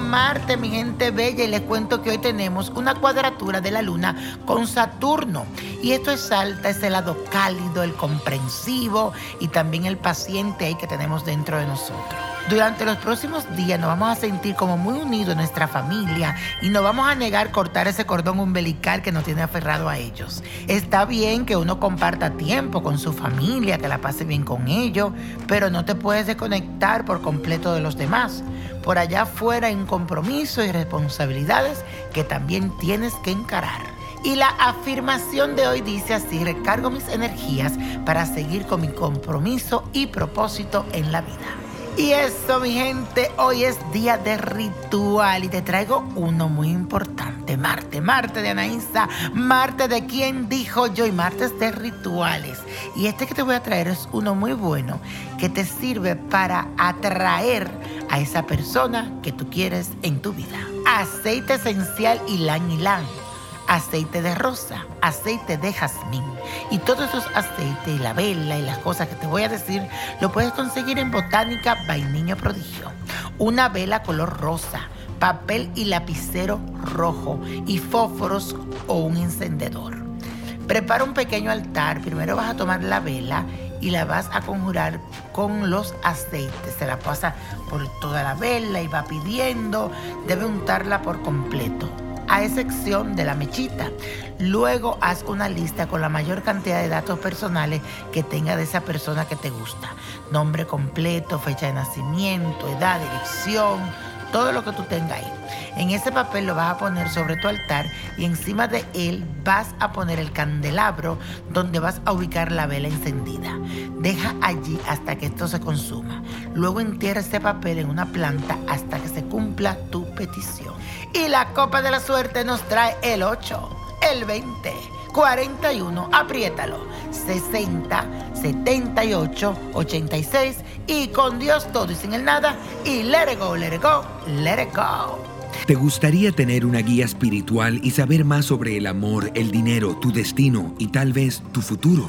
Marte, mi gente bella, y les cuento que hoy tenemos una cuadratura de la Luna con Saturno. Y esto exalta ese lado cálido, el comprensivo y también el paciente ahí que tenemos dentro de nosotros. Durante los próximos días nos vamos a sentir como muy unidos nuestra familia y nos vamos a negar cortar ese cordón umbilical que nos tiene aferrado a ellos. Está bien que uno comparta tiempo con su familia, que la pase bien con ellos, pero no te puedes desconectar por completo de los demás. Por allá afuera hay un compromiso y responsabilidades que también tienes que encarar. Y la afirmación de hoy dice así, recargo mis energías para seguir con mi compromiso y propósito en la vida. Y eso, mi gente, hoy es día de ritual y te traigo uno muy importante. Marte, Marte de Anaísa, Marte de quien dijo yo y martes de rituales. Y este que te voy a traer es uno muy bueno que te sirve para atraer a esa persona que tú quieres en tu vida. Aceite esencial ylang ylang aceite de rosa, aceite de jazmín. Y todos esos aceites y la vela y las cosas que te voy a decir, lo puedes conseguir en Botánica Vainiño Prodigio. Una vela color rosa, papel y lapicero rojo y fósforos o un encendedor. Prepara un pequeño altar. Primero vas a tomar la vela y la vas a conjurar con los aceites. Se la pasa por toda la vela y va pidiendo. Debe untarla por completo a excepción de la mechita. Luego haz una lista con la mayor cantidad de datos personales que tenga de esa persona que te gusta. Nombre completo, fecha de nacimiento, edad, dirección, todo lo que tú tengas ahí. En ese papel lo vas a poner sobre tu altar y encima de él vas a poner el candelabro donde vas a ubicar la vela encendida. Deja allí hasta que esto se consuma. Luego entierra ese papel en una planta hasta que se cumpla tu petición. Y la copa de la suerte nos trae el 8, el 20. 41, apriétalo, 60, 78, 86 y con Dios todo y sin el nada y let it go, let it go, let it go. ¿Te gustaría tener una guía espiritual y saber más sobre el amor, el dinero, tu destino y tal vez tu futuro?